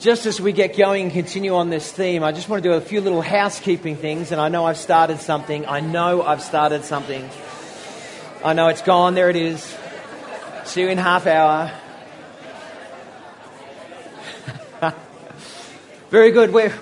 just as we get going and continue on this theme, I just want to do a few little housekeeping things. And I know I've started something. I know I've started something. I know it's gone. There it is. See you in half hour. Very good. We're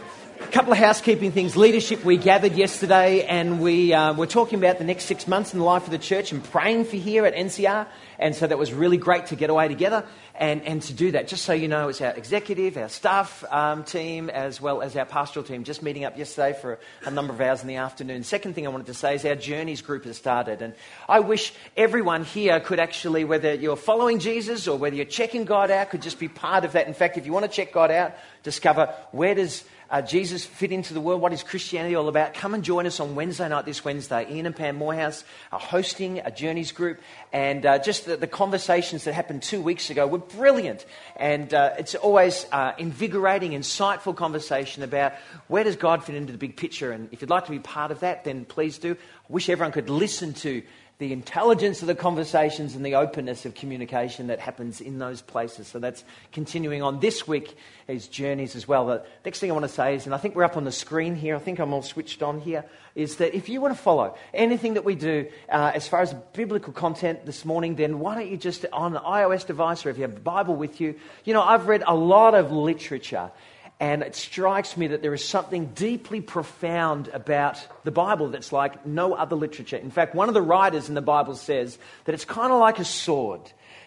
couple of housekeeping things. Leadership, we gathered yesterday and we uh, were talking about the next six months in the life of the church and praying for here at NCR. And so that was really great to get away together and, and to do that. Just so you know, it's our executive, our staff um, team, as well as our pastoral team, just meeting up yesterday for a number of hours in the afternoon. Second thing I wanted to say is our Journeys group has started. And I wish everyone here could actually, whether you're following Jesus or whether you're checking God out, could just be part of that. In fact, if you want to check God out, discover where does uh, Jesus fit into the world? What is Christianity all about? Come and join us on Wednesday night this Wednesday. Ian and Pam Morehouse are hosting a Journeys group. And uh, just the, the, conversations that happened two weeks ago were brilliant. And uh, it's always uh, invigorating, insightful conversation about where does God fit into the big picture. And if you'd like to be part of that, then please do. I wish everyone could listen to the intelligence of the conversations and the openness of communication that happens in those places. So that's continuing on. This week is journeys as well. The next thing I want to say is, and I think we're up on the screen here, I think I'm all switched on here, is that if you want to follow anything that we do uh, as far as biblical content this morning, then why don't you just on an iOS device or if you have a Bible with you, you know, I've read a lot of literature and it strikes me that there is something deeply profound about the Bible that's like no other literature. In fact, one of the writers in the Bible says that it's kind of like a sword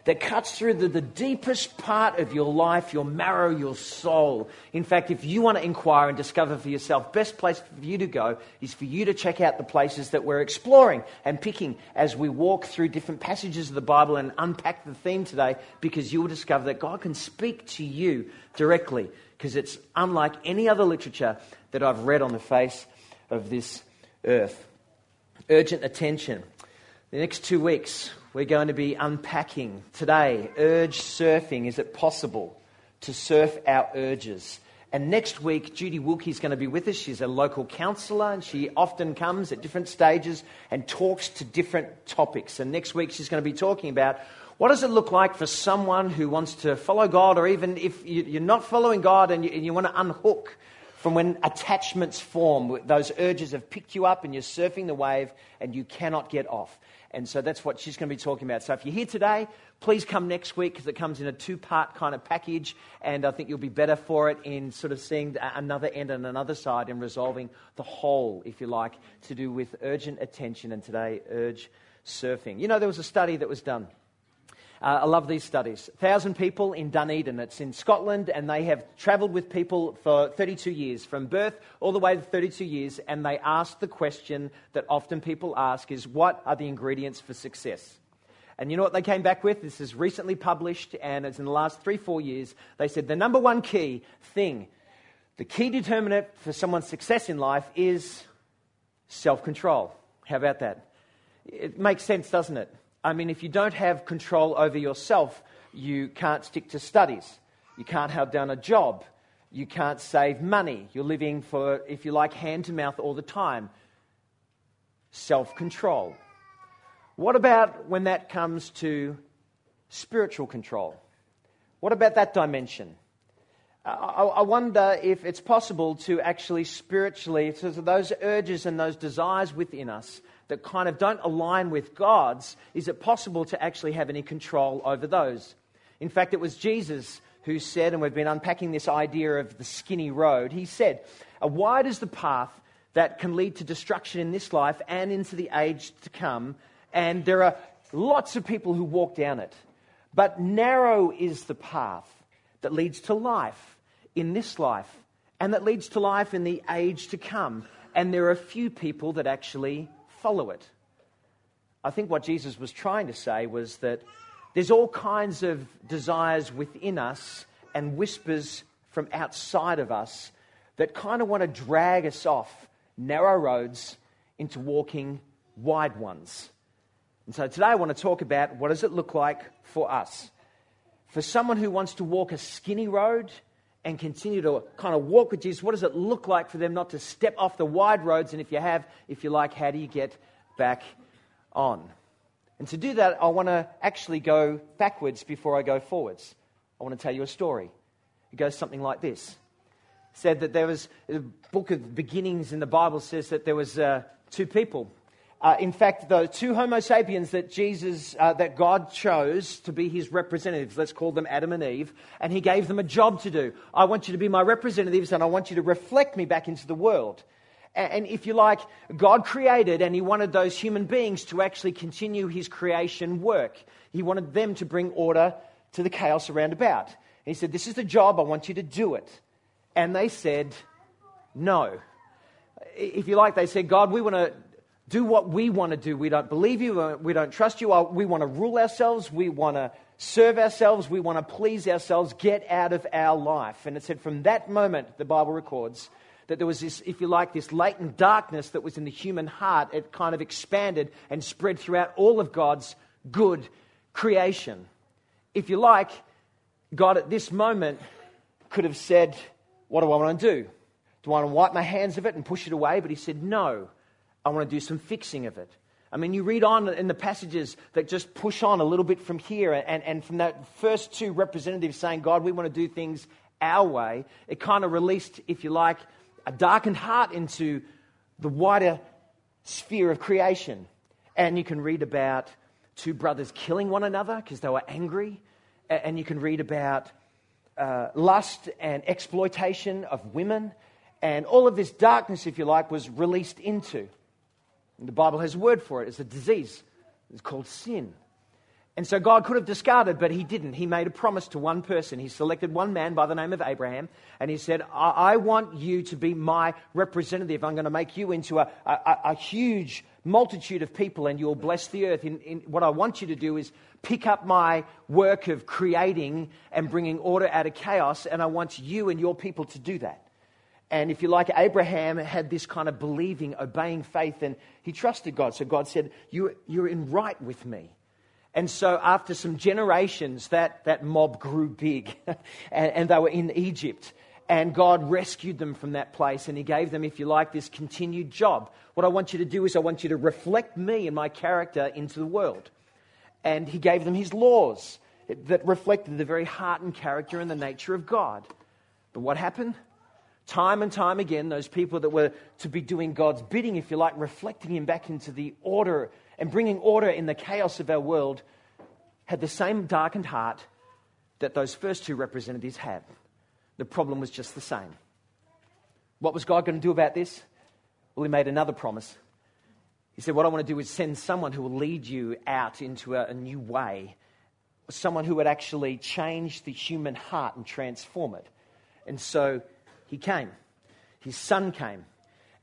that cuts through the, the deepest part of your life, your marrow, your soul. In fact, if you want to inquire and discover for yourself, best place for you to go is for you to check out the places that we're exploring and picking as we walk through different passages of the Bible and unpack the theme today, because you will discover that God can speak to you directly because it's unlike any other literature that I've read on the face of this earth. Urgent attention. The next two weeks, we're going to be unpacking today urge surfing. Is it possible to surf our urges? And next week, Judy Wilkie is going to be with us. She's a local counsellor and she often comes at different stages and talks to different topics. And next week, she's going to be talking about what does it look like for someone who wants to follow God, or even if you're not following God and you, want to unhook from when attachments form, those urges have picked you up and you're surfing the wave and you cannot get off. And so that's what she's going to be talking about. So if you're here today, please come next week because it comes in a two part kind of package. And I think you'll be better for it in sort of seeing another end and another side and resolving the whole, if you like, to do with urgent attention and today, urge surfing. You know, there was a study that was done uh, I love these studies. 1,000 people in Dunedin. It's in Scotland, and they have travelled with people for 32 years, from birth all the way to 32 years, and they asked the question that often people ask is, what are the ingredients for success? And you know what they came back with? This is recently published, and it's in the last three, four years. They said the number one key thing, the key determinant for someone's success in life is self control. How about that? It makes sense, doesn't it? I mean, if you don't have control over yourself, you can't stick to studies. You can't hold down a job. You can't save money. You're living for, if you like, hand to mouth all the time. Self control. What about when that comes to spiritual control? What about that dimension? I wonder if it's possible to actually spiritually, so those urges and those desires within us that kind of don't align with God's, is it possible to actually have any control over those? In fact, it was Jesus who said, and we've been unpacking this idea of the skinny road, he said, Wide is the path that can lead to destruction in this life and into the age to come, and there are lots of people who walk down it. But narrow is the path that leads to life in this life and that leads to life in the age to come. And there are few people that actually follow it. I think what Jesus was trying to say was that there's all kinds of desires within us and whispers from outside of us that kind of want to drag us off narrow roads into walking wide ones. And so today I want to talk about what does it look like for us? For someone who wants to walk a skinny road and continue to kind of walk with Jesus, what does it look like for them not to step off the wide roads? And if you have, if you like, how do you get back on? And to do that, I want to actually go backwards before I go forwards. I want to tell you a story. It goes something like this. said that there was, the book of beginnings in the Bible says that there was uh, two people. Uh, in fact, the two Homo sapiens that Jesus, uh, that God chose to be his representatives, let's call them Adam and Eve, and he gave them a job to do. I want you to be my representatives and I want you to reflect me back into the world. And if you like, God created and He wanted those human beings to actually continue His creation work. He wanted them to bring order to the chaos around about. And He said, This is the job, I want you to do it. And they said, No. If you like, they said, God, we want to do what we want to do. We don't believe you, uh, we don't trust you, uh, we want to rule ourselves, we want to serve ourselves, we want to please ourselves, get out of our life. And it said, From that moment, the Bible records, that there was this, if you like, this latent darkness that was in the human heart. It kind of expanded and spread throughout all of God's good creation. If you like, God at this moment could have said, What do I want to do? Do I want to wipe my hands of it and push it away? But he said, No, I want to do some fixing of it. I mean, you read on in the passages that just push on a little bit from here, and, and from that first two representatives saying, God, we want to do things our way, it kind of released, if you like, a darkened heart into the wider sphere of creation. And you can read about two brothers killing one another because they were angry. And you can read about uh, lust and exploitation of women. And all of this darkness, if you like, was released into. The Bible has a word for it. It's a disease. It's called sin. And so God could have discarded, but he didn't. He made a promise to one person. He selected one man by the name of Abraham, and he said, I, I want you to be my representative. I'm going to make you into a, a, a huge multitude of people, and you'll bless the earth. In, in, what I want you to do is pick up my work of creating and bringing order out of chaos, and I want you and your people to do that. And if you like, Abraham had this kind of believing, obeying faith, and he trusted God. So God said, you, You're in right with me. And so, after some generations, that, that mob grew big, and, and, they were in Egypt. And God rescued them from that place, and He gave them, if you like, this continued job. What I want you to do is, I want you to reflect me and my character into the world. And He gave them His laws that reflected the very heart and character and the nature of God. But what happened? Time and time again, those people that were to be doing God's bidding, if you like, reflecting Him back into the order and bringing order in the chaos of our world had the same darkened heart that those first two representatives had. The problem was just the same. What was God going to do about this? Well, He made another promise. He said, What I want to do is send someone who will lead you out into a, a new way, someone who would actually change the human heart and transform it. And so He came. His son came.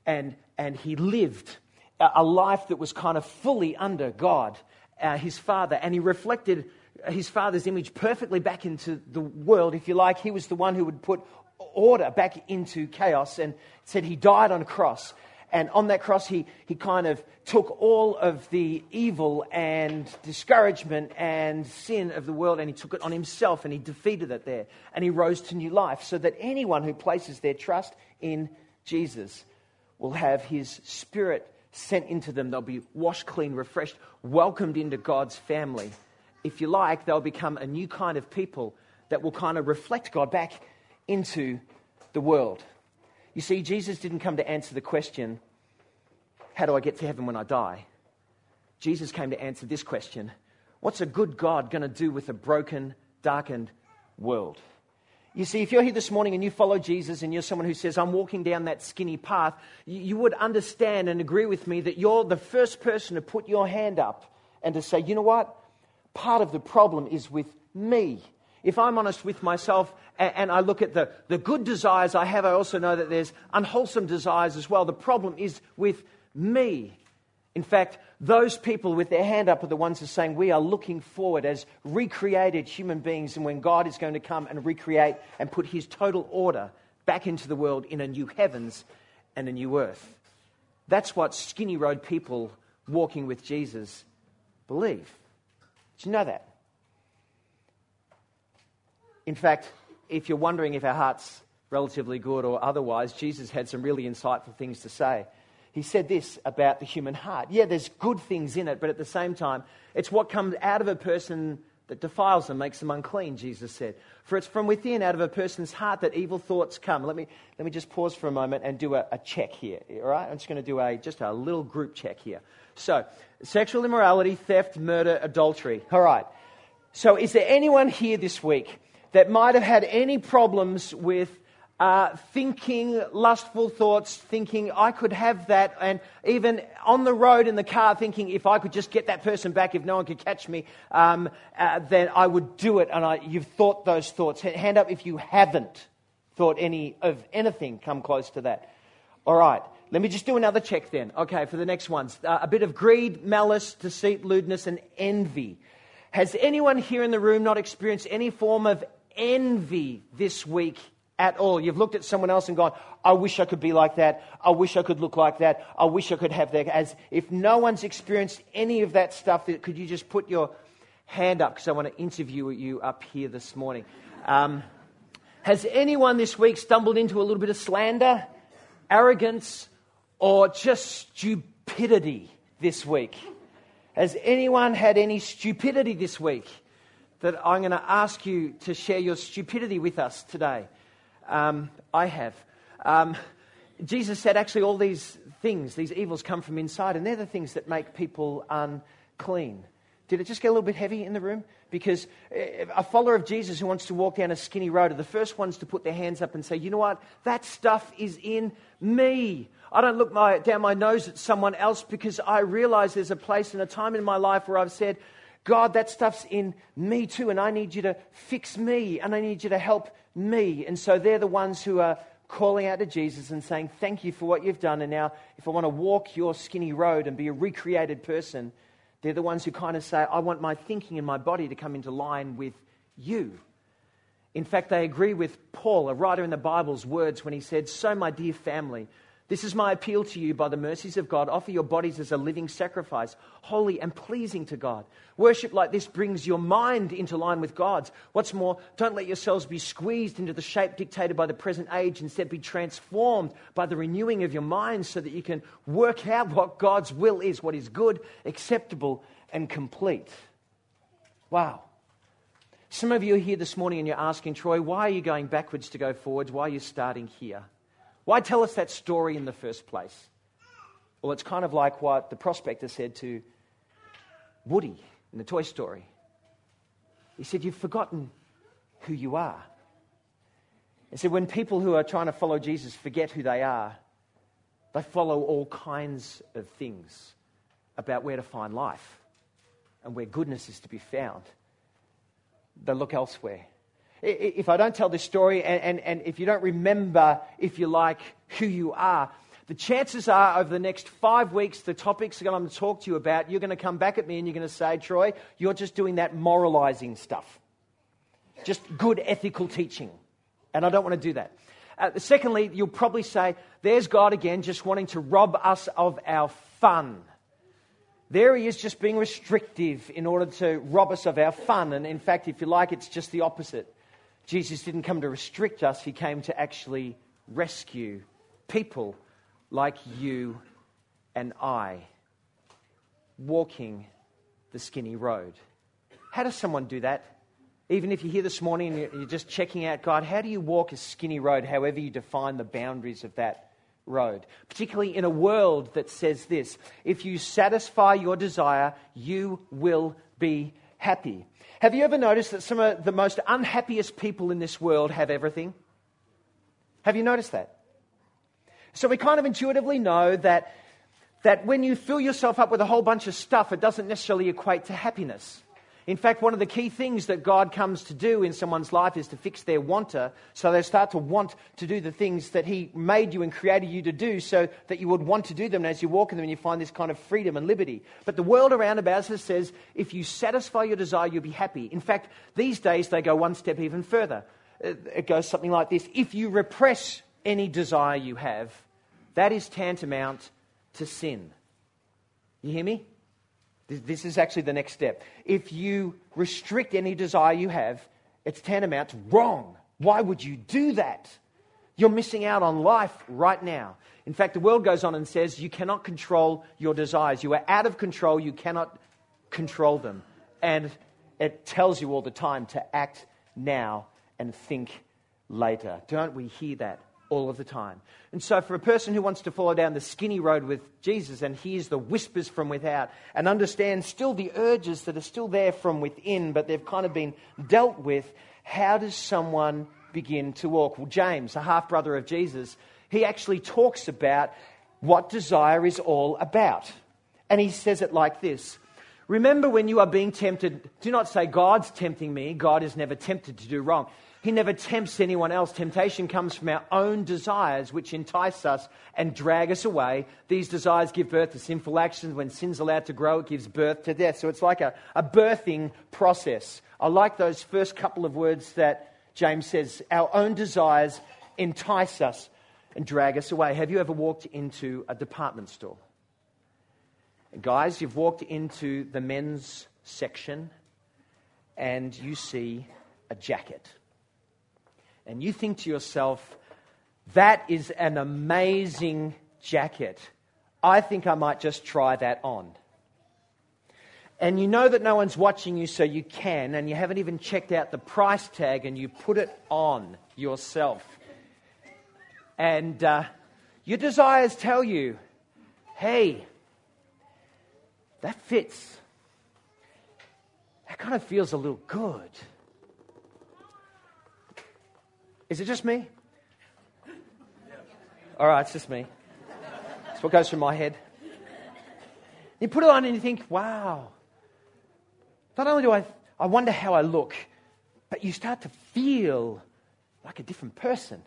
And, and He lived a life that was kind of fully under God, uh, his Father, and he reflected his Father's image perfectly back into the world, if you like. He was the one who would put order back into chaos and said he died on a cross. And on that cross, he, he kind of took all of the evil and discouragement and sin of the world and he took it on himself and he defeated it there. And he rose to new life so that anyone who places their trust in Jesus will have his spirit sent into them. They'll be washed clean, refreshed, welcomed into God's family. If you like, they'll become a new kind of people that will kind of reflect God back into the world. You see, Jesus didn't come to answer the question, How do I get to heaven when I die? Jesus came to answer this question What's a good God going to do with a broken, darkened world? You see, if you're here this morning and you follow Jesus and you're someone who says, I'm walking down that skinny path, you would understand and agree with me that you're the first person to put your hand up and to say, you know what? Part of the problem is with me. If I'm honest with myself and I look at the, the good desires I have, I also know that there's unwholesome desires as well. The problem is with me. In fact, those people with their hand up are the ones who are saying we are looking forward as recreated human beings and when God is going to come and recreate and put his total order back into the world in a new heavens and a new earth. That's what skinny road people walking with Jesus believe. Did you know that? In fact, if you're wondering if our heart's relatively good or otherwise, Jesus had some really insightful things to say he said this about the human heart. Yeah, there's good things in it, but at the same time, it's what comes out of a person that defiles them, makes them unclean, Jesus said. For it's from within, out of a person's heart, that evil thoughts come. Let me, let me just pause for a moment and do a, a check here. All right? I'm just going to do a, just a little group check here. So, sexual immorality, theft, murder, adultery. All right. So, is there anyone here this week that might have had any problems with uh, thinking lustful thoughts, thinking I could have that, and even on the road in the car, thinking if I could just get that person back, if no one could catch me, um, uh, then I would do it. And I, you've thought those thoughts. Hand up if you haven't thought any of anything come close to that. All right. Let me just do another check then. Okay, for the next ones. Uh, a bit of greed, malice, deceit, lewdness, and envy. Has anyone here in the room not experienced any form of envy this week at all. You've looked at someone else and gone, I wish I could be like that. I wish I could look like that. I wish I could have that. As if no one's experienced any of that stuff, could you just put your hand up because I want to interview you up here this morning. Um, has anyone this week stumbled into a little bit of slander, arrogance, or just stupidity this week? Has anyone had any stupidity this week? That I'm going to ask you to share your stupidity with us today. Um, I have. Um, Jesus said actually all these things, these evils come from inside, and they're the things that make people unclean. Did it just get a little bit heavy in the room? Because eh, a follower of Jesus who wants to walk down a skinny road are the first ones to put their hands up and say, you know what? That stuff is in me. I don't look my, down my nose at someone else because I realize there's a place and a time in my life where I've said, God, that stuff's in me too, and I need you to fix me, and I need you to help me. And so they're the ones who are calling out to Jesus and saying, Thank you for what you've done. And now, if I want to walk your skinny road and be a recreated person, they're the ones who kind of say, I want my thinking and my body to come into line with you. In fact, they agree with Paul, a writer in the Bible's words, when he said, So, my dear family, this is my appeal to you by the mercies of God. Offer your bodies as a living sacrifice, holy and pleasing to God. Worship like this brings your mind into line with God's. What's more, don't let yourselves be squeezed into the shape dictated by the present age. Instead, be transformed by the renewing of your mind so that you can work out what God's will is, what is good, acceptable, and complete. Wow. Some of you are here this morning and you're asking, Troy, why are you going backwards to go forwards? Why are you starting here? Why tell us that story in the first place? Well, it's kind of like what the prospector said to Woody in the Toy Story. He said, You've forgotten who you are. He said, When people who are trying to follow Jesus forget who they are, they follow all kinds of things about where to find life and where goodness is to be found. They look elsewhere. If I don't tell this story and, and, and if you don't remember, if you like, who you are, the chances are over the next five weeks, the topics that I'm going to talk to you about, you're going to come back at me and you're going to say, Troy, you're just doing that moralizing stuff. Just good ethical teaching. And I don't want to do that. Uh, secondly, you'll probably say, there's God again just wanting to rob us of our fun. There he is just being restrictive in order to rob us of our fun. And in fact, if you like, it's just the opposite. Jesus didn't come to restrict us, he came to actually rescue people like you and I walking the skinny road. How does someone do that? Even if you're here this morning and you're just checking out God, how do you walk a skinny road, however you define the boundaries of that road? Particularly in a world that says this if you satisfy your desire, you will be happy. Have you ever noticed that some of the most unhappiest people in this world have everything? Have you noticed that? So we kind of intuitively know that, that when you fill yourself up with a whole bunch of stuff, it doesn't necessarily equate to happiness. In fact, one of the key things that God comes to do in someone's life is to fix their wanter so they start to want to do the things that He made you and created you to do so that you would want to do them. And as you walk in them, and you find this kind of freedom and liberty. But the world around about us says if you satisfy your desire, you'll be happy. In fact, these days they go one step even further. Uh, it goes something like this If you repress any desire you have, that is tantamount to sin. You hear me? This is actually the next step. If you restrict any desire you have, it's tantamount to wrong. Why would you do that? You're missing out on life right now. In fact, the world goes on and says you cannot control your desires. You are out of control. You cannot control them. And it tells you all the time to act now and think later. Don't we hear that all of the time? And so, for a person who wants to follow down the skinny road with Jesus and hears the whispers from without and understands still the urges that are still there from within, but they've kind of been dealt with, how does someone begin to walk? Well, James, a half brother of Jesus, he actually talks about what desire is all about. And he says it like this Remember when you are being tempted, do not say, God's tempting me. God is never tempted to do wrong. He never tempts anyone else. Temptation comes from our own desires, which entice us and drag us away. These desires give birth to sinful actions. When sin's allowed to grow, it gives birth to death. So it's like a, a birthing process. I like those first couple of words that James says. Our own desires entice us and drag us away. Have you ever walked into a department store? Guys, you've walked into the men's section and you see a jacket. And you think to yourself, that is an amazing jacket. I think I might just try that on. And you know that no one's watching you, so you can, and you haven't even checked out the price tag, and you put it on yourself. And uh, your desires tell you, hey, that fits. That kind of feels a little good. Is it just me? All right, it's just me. That's what goes through my head. You put it on and you think, wow. Not only do I, I wonder how I look, but you start to feel like a different person.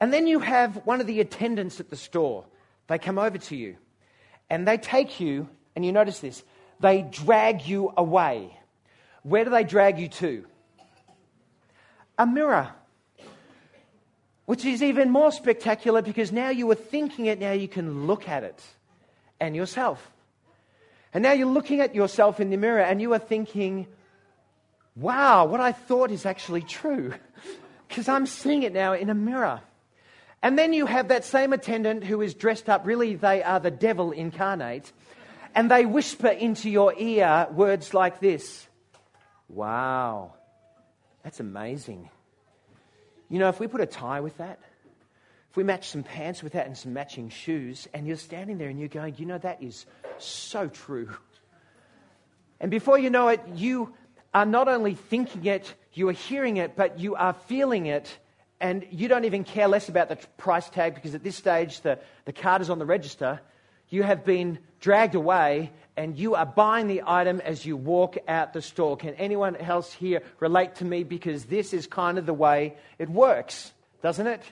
And then you have one of the attendants at the store. They come over to you and they take you and you notice this, they drag you away. Where do they drag you to? A mirror. Which is even more spectacular because now you are thinking it, now you can look at it and yourself. And now you're looking at yourself in the mirror and you are thinking, wow, what I thought is actually true because I'm seeing it now in a mirror. And then you have that same attendant who is dressed up, really, they are the devil incarnate, and they whisper into your ear words like this Wow, that's amazing. You know, if we put a tie with that, if we match some pants with that and some matching shoes, and you're standing there and you're going, you know, that is so true. And before you know it, you are not only thinking it, you are hearing it, but you are feeling it, and you don't even care less about the price tag because at this stage the, the card is on the register you have been dragged away and you are buying the item as you walk out the store. Can anyone else here relate to me? Because this is kind of the way it works, doesn't it?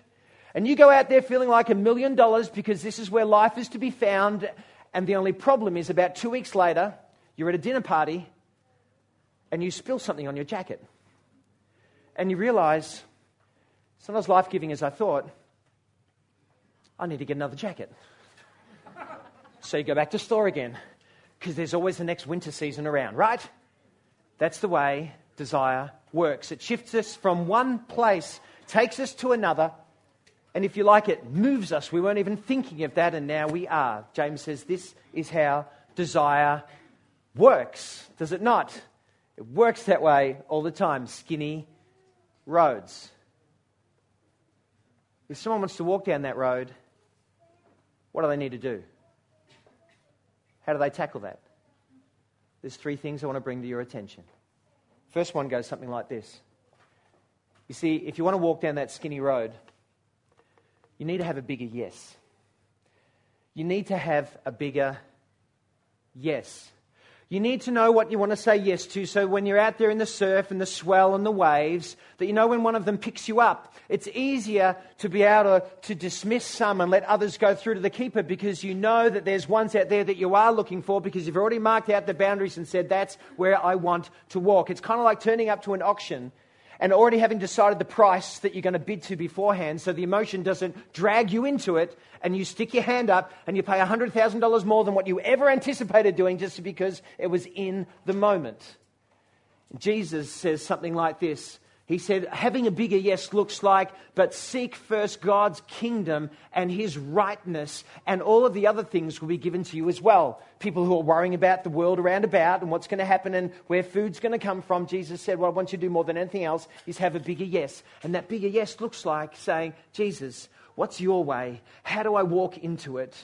And you go out there feeling like a million dollars because this is where life is to be found. And the only problem is about two weeks later, you're at a dinner party and you spill something on your jacket. And you realize it's not as life giving as I thought. I need to get another jacket. So you go back to store again because there's always the next winter season around, right? That's the way desire works. It shifts us from one place, takes us to another, and if you like it, moves us. We weren't even thinking of that, and now we are. James says this is how desire works, does it not? It works that way all the time. Skinny roads. If someone wants to walk down that road, what do they need to do? How do they tackle that? There's three things I want to bring to your attention. First one goes something like this. You see, if you want to walk down that skinny road, you need to have a bigger yes. You need to have a bigger yes. You need to know what you want to say yes to so when you're out there in the surf and the swell and the waves, that you know when one of them picks you up. It's easier to be able to, to dismiss some and let others go through to the keeper because you know that there's ones out there that you are looking for because you've already marked out the boundaries and said, that's where I want to walk. It's kind of like turning up to an auction and already having decided the price that you're going to bid to beforehand so the emotion doesn't drag you into it and you stick your hand up and you pay $100,000 more than what you ever anticipated doing just because it was in the moment. Jesus says something like this. He said, having a bigger yes looks like, but seek first God's kingdom and his rightness, and all of the other things will be given to you as well. People who are worrying about the world around about and what's going to happen and where food's going to come from, Jesus said, What I want you to do more than anything else is have a bigger yes. And that bigger yes looks like saying, Jesus, what's your way? How do I walk into it?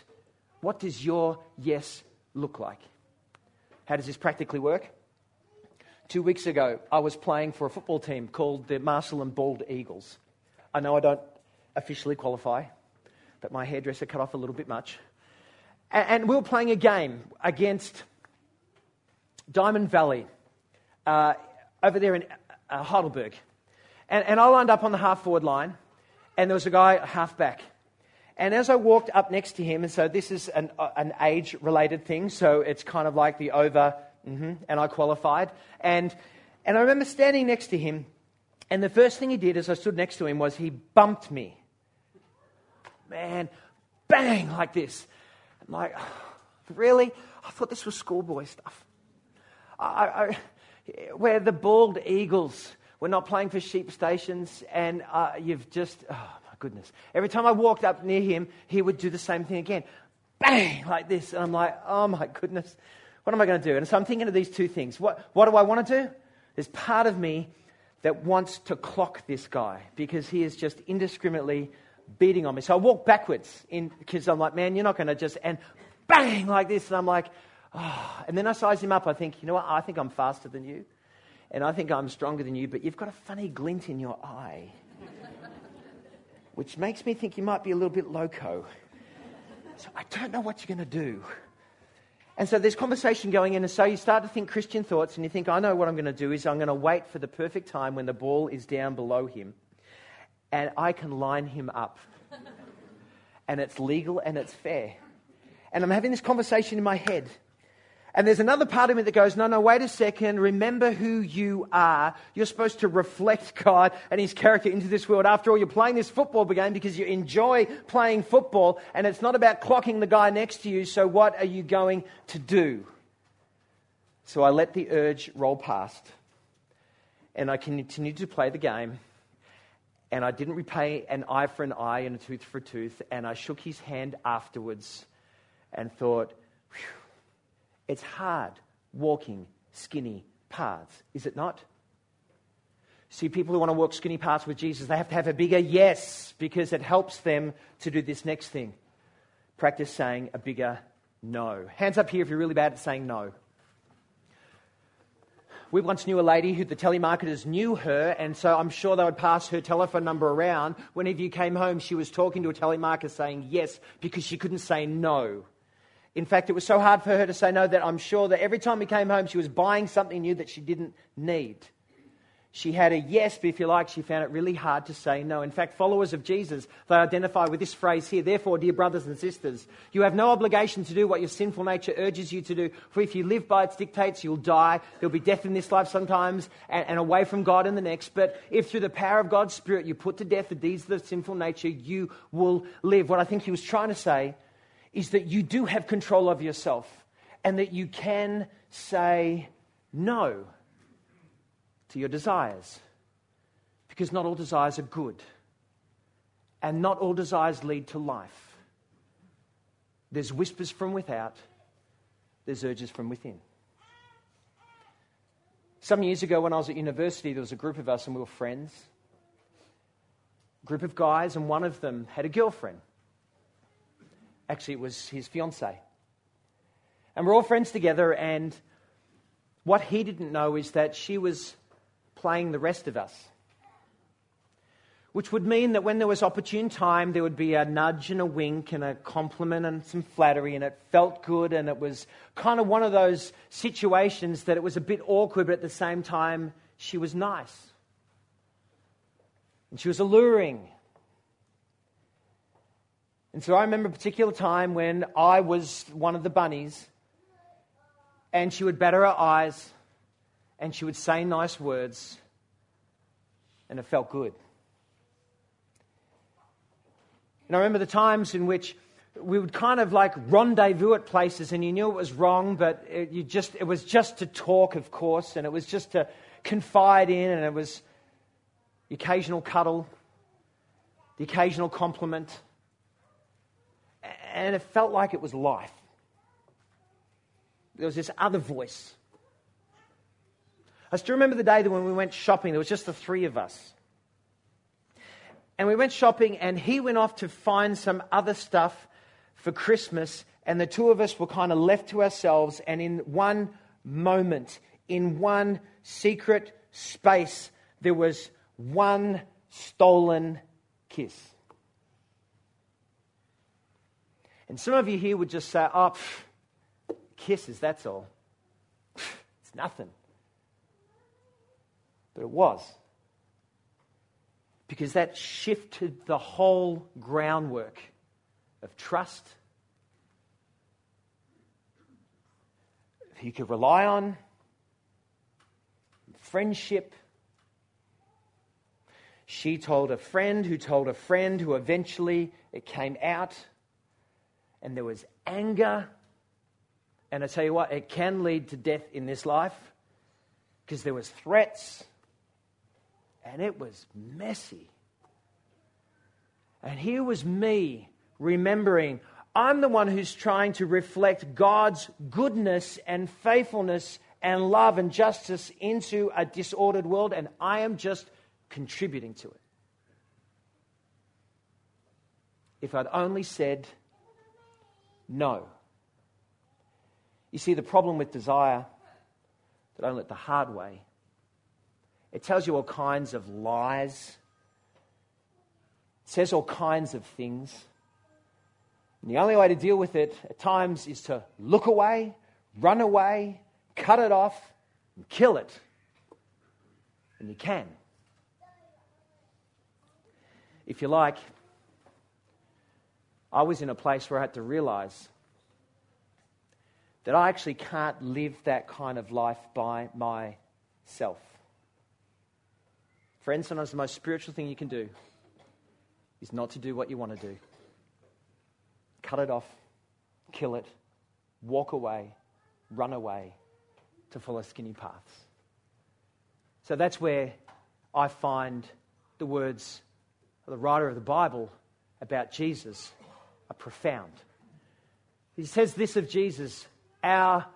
What does your yes look like? How does this practically work? Two weeks ago, I was playing for a football team called the Marshall and Bald Eagles. I know I don't officially qualify, but my hairdresser cut off a little bit much. And, we were playing a game against Diamond Valley uh, over there in uh, Heidelberg. And, and I lined up on the half forward line, and there was a guy half back. And as I walked up next to him, and so this is an, uh, an age related thing, so it's kind of like the over Mm-hmm. And I qualified. And, and I remember standing next to him, and the first thing he did as I stood next to him was he bumped me. Man, bang, like this. I'm like, really? I thought this was schoolboy stuff. I, I, we're the bald eagles. We're not playing for sheep stations, and uh, you've just, oh my goodness. Every time I walked up near him, he would do the same thing again. Bang, like this. And I'm like, oh my goodness. What am I going to do? And so I'm thinking of these two things. What, what do I want to do? There's part of me that wants to clock this guy because he is just indiscriminately beating on me. So I walk backwards because I'm like, man, you're not going to just, and bang, like this. And I'm like, oh. And then I size him up. I think, you know what? I think I'm faster than you. And I think I'm stronger than you, but you've got a funny glint in your eye, which makes me think you might be a little bit loco. So I don't know what you're going to do. And so there's conversation going in, and so you start to think Christian thoughts, and you think, I know what I'm going to do is I'm going to wait for the perfect time when the ball is down below him, and I can line him up. and it's legal and it's fair. And I'm having this conversation in my head. And there's another part of me that goes, no, no, wait a second. Remember who you are. You're supposed to reflect God and His character into this world. After all, you're playing this football game because you enjoy playing football, and it's not about clocking the guy next to you. So, what are you going to do? So, I let the urge roll past, and I continued to play the game. And I didn't repay an eye for an eye and a tooth for a tooth. And I shook his hand afterwards and thought, it's hard walking skinny paths, is it not? See, people who want to walk skinny paths with Jesus, they have to have a bigger yes because it helps them to do this next thing. Practice saying a bigger no. Hands up here if you're really bad at saying no. We once knew a lady who the telemarketers knew her, and so I'm sure they would pass her telephone number around. Whenever you came home, she was talking to a telemarketer saying yes because she couldn't say no. In fact, it was so hard for her to say no that I'm sure that every time we came home, she was buying something new that she didn't need. She had a yes, but if you like, she found it really hard to say no. In fact, followers of Jesus, they identify with this phrase here. Therefore, dear brothers and sisters, you have no obligation to do what your sinful nature urges you to do. For if you live by its dictates, you'll die. There'll be death in this life sometimes and, and away from God in the next. But if through the power of God's Spirit you put to death the deeds of the sinful nature, you will live. What I think he was trying to say is that you do have control of yourself and that you can say no to your desires. Because not all desires are good, and not all desires lead to life. There's whispers from without, there's urges from within. Some years ago, when I was at university, there was a group of us and we were friends. A group of guys, and one of them had a girlfriend. Actually, it was his fiancee. And we're all friends together, and what he didn't know is that she was playing the rest of us. Which would mean that when there was opportune time, there would be a nudge and a wink and a compliment and some flattery, and it felt good, and it was kind of one of those situations that it was a bit awkward, but at the same time, she was nice. And she was alluring. And so I remember a particular time when I was one of the bunnies, and she would batter her eyes, and she would say nice words, and it felt good. And I remember the times in which we would kind of like rendezvous at places, and you knew it was wrong, but it, you just, it was just to talk, of course, and it was just to confide in, and it was the occasional cuddle, the occasional compliment, and it felt like it was life. There was this other voice. I still remember the day that when we went shopping, there was just the three of us. And we went shopping, and he went off to find some other stuff for Christmas, and the two of us were kind of left to ourselves. And in one moment, in one secret space, there was one stolen kiss. And some of you here would just say, oh, pff, kisses, that's all. Pff, it's nothing. But it was. Because that shifted the whole groundwork of trust, you could rely on, friendship. She told a friend who told a friend who eventually it came out, and there was anger. And I tell you what, it can lead to death in this life because there was threats and it was messy. And here was me remembering I'm the one who's trying to reflect God's goodness and faithfulness and love and justice into a disordered world, and I am just contributing to it. If I'd only said no. You see, the problem with desire that learned the hard way, it tells you all kinds of lies says all kinds of things. And the only way to deal with it at times is to look away, run away, cut it off, and kill it. And you can. If you like, I was in a place where I had to realize that I actually can't live that kind of life by myself. Friends, sometimes the most spiritual thing you can do is not to do what you want to do. Cut it off, kill it, walk away, run away to follow skinny paths. So that's where I find the words of the writer of the Bible about Jesus are profound. He says this of Jesus, our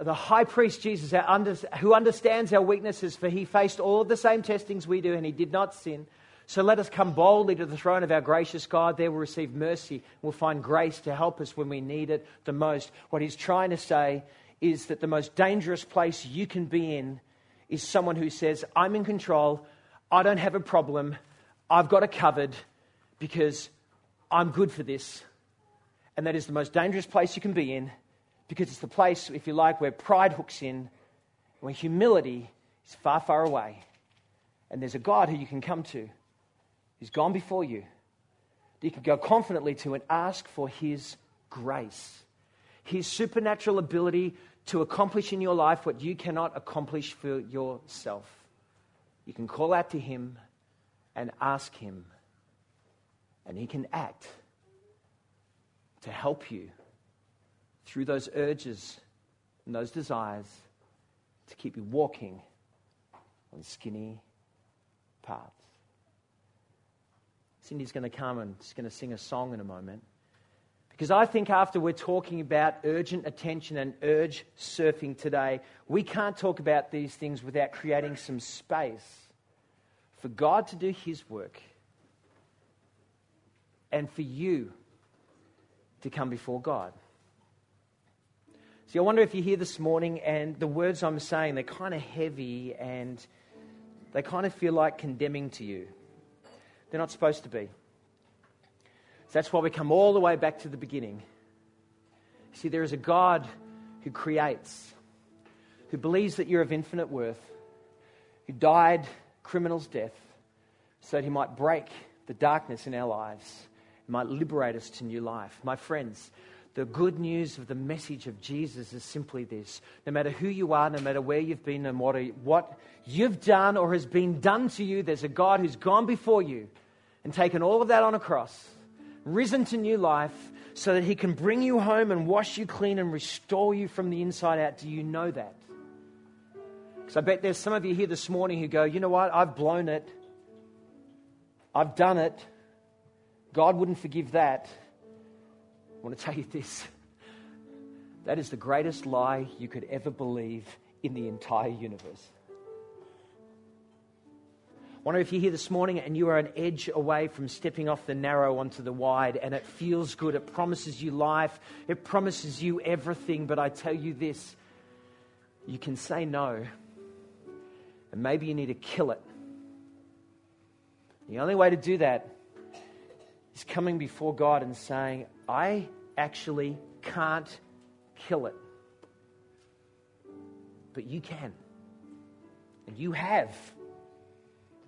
the high priest Jesus, under, who understands our weaknesses, for he faced all the same testings we do, and he did not sin. So let us come boldly to the throne of our gracious God. There we'll receive mercy. We'll find grace to help us when we need it the most. What he's trying to say is that the most dangerous place you can be in is someone who says, I'm in control. I don't have a problem. I've got it covered because I'm good for this. And that is the most dangerous place you can be in because it's the place, if you like, where pride hooks in, where humility is far, far away. And there's a God who you can come to who's gone before you. that You can go confidently to and ask for His grace, His supernatural ability to accomplish in your life what you cannot accomplish for yourself. You can call out to Him and ask Him, and He can act to help you through those urges and those desires to keep you walking on skinny paths. Cindy's going to come and she's going to sing a song in a moment. Because I think after we're talking about urgent attention and urge surfing today, we can't talk about these things without creating some space for God to do His work and for you to come before God. See, I wonder if you're here this morning and the words I'm saying, they're kind of heavy and they kind of feel like condemning to you. They're not supposed to be. So that's why we come all the way back to the beginning. See, there is a God who creates, who believes that you're of infinite worth, who died criminal's death so that he might break the darkness in our lives, might liberate us to new life. My friends, the good news of the message of Jesus is simply this no matter who you are, no matter where you've been, no matter what you've done or has been done to you, there's a God who's gone before you and taken all of that on a cross, risen to new life, so that he can bring you home and wash you clean and restore you from the inside out. Do you know that? Because I bet there's some of you here this morning who go, you know what, I've blown it. I've done it. God wouldn't forgive that. I want to tell you this that is the greatest lie you could ever believe in the entire universe. I wonder if you're here this morning and you are an edge away from stepping off the narrow onto the wide, and it feels good. It promises you life, it promises you everything. But I tell you this you can say no, and maybe you need to kill it. The only way to do that is coming before God and saying, I actually can't kill it. But you can. And you have.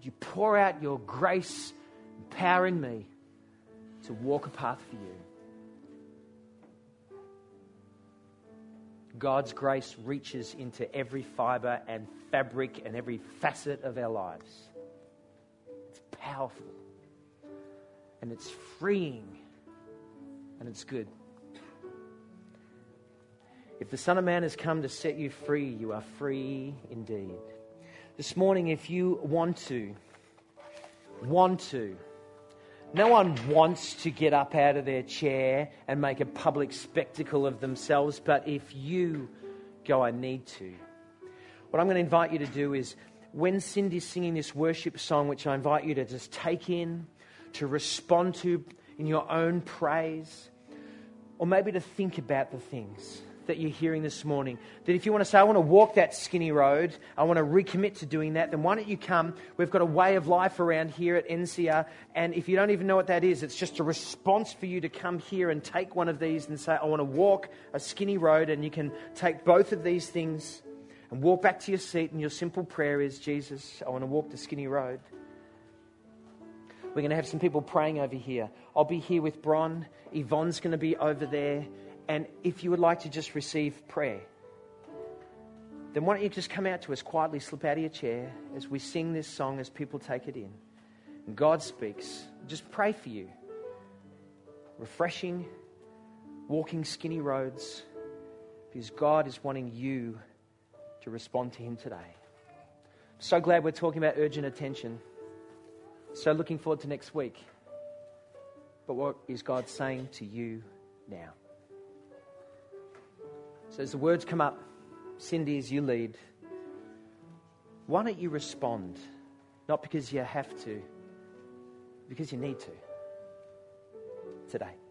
You pour out your grace and power in me to walk a path for you. God's grace reaches into every fiber and fabric and every facet of our lives. It's powerful and it's freeing and it's good. If the Son of Man has come to set you free, you are free indeed. This morning, if you want to, want to, no one wants to get up out of their chair and make a public spectacle of themselves, but if you go, I need to. What I'm going to invite you to do is when Cindy's singing this worship song, which I invite you to just take in, to respond to in your own praise, or maybe to think about the things that you're hearing this morning. That if you want to say, I want to walk that skinny road, I want to recommit to doing that, then why don't you come? We've got a way of life around here at NCR. And if you don't even know what that is, it's just a response for you to come here and take one of these and say, I want to walk a skinny road. And you can take both of these things and walk back to your seat. And your simple prayer is, Jesus, I want to walk the skinny road. We're going to have some people praying over here. I'll be here with Bron. Yvonne's going to be over there. And if you would like to just receive prayer, then why don't you just come out to us quietly, slip out of your chair as we sing this song, as people take it in. And God speaks. Just pray for you. Refreshing, walking skinny roads, because God is wanting you to respond to Him today. So glad we're talking about urgent attention. So looking forward to next week. But what is God saying to you now? So, as the words come up, Cindy, as you lead, why don't you respond? Not because you have to, because you need to today.